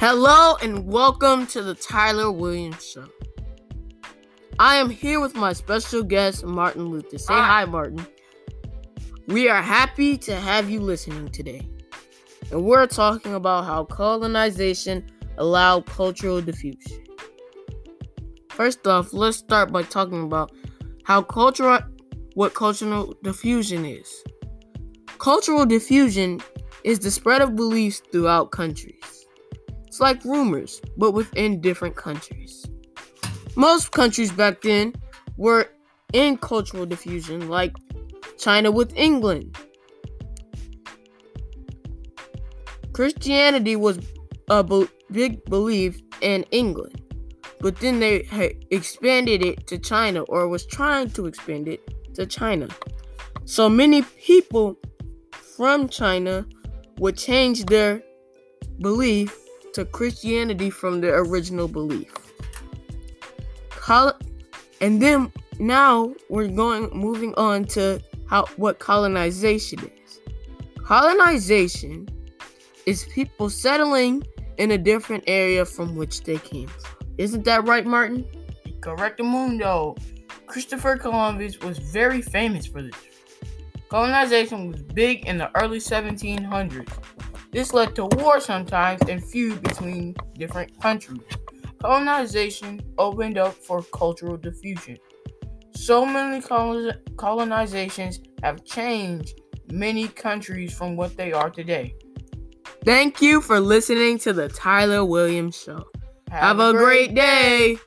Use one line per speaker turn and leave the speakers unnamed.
Hello and welcome to the Tyler Williams Show. I am here with my special guest, Martin Luther. Say hi, Martin. We are happy to have you listening today. And we're talking about how colonization allowed cultural diffusion. First off, let's start by talking about how cultural what cultural diffusion is. Cultural diffusion is the spread of beliefs throughout countries. It's like rumors, but within different countries. Most countries back then were in cultural diffusion, like China with England. Christianity was a be- big belief in England, but then they expanded it to China or was trying to expand it to China. So many people from China would change their belief to Christianity from their original belief. And then now we're going moving on to how what colonization is. Colonization is people settling in a different area from which they came. Isn't that right, Martin?
Correct, mundo. Christopher Columbus was very famous for this. Colonization was big in the early 1700s. This led to war sometimes and feud between different countries. Colonization opened up for cultural diffusion. So many colonizations have changed many countries from what they are today.
Thank you for listening to the Tyler Williams Show. Have, Have a, great, great day. day.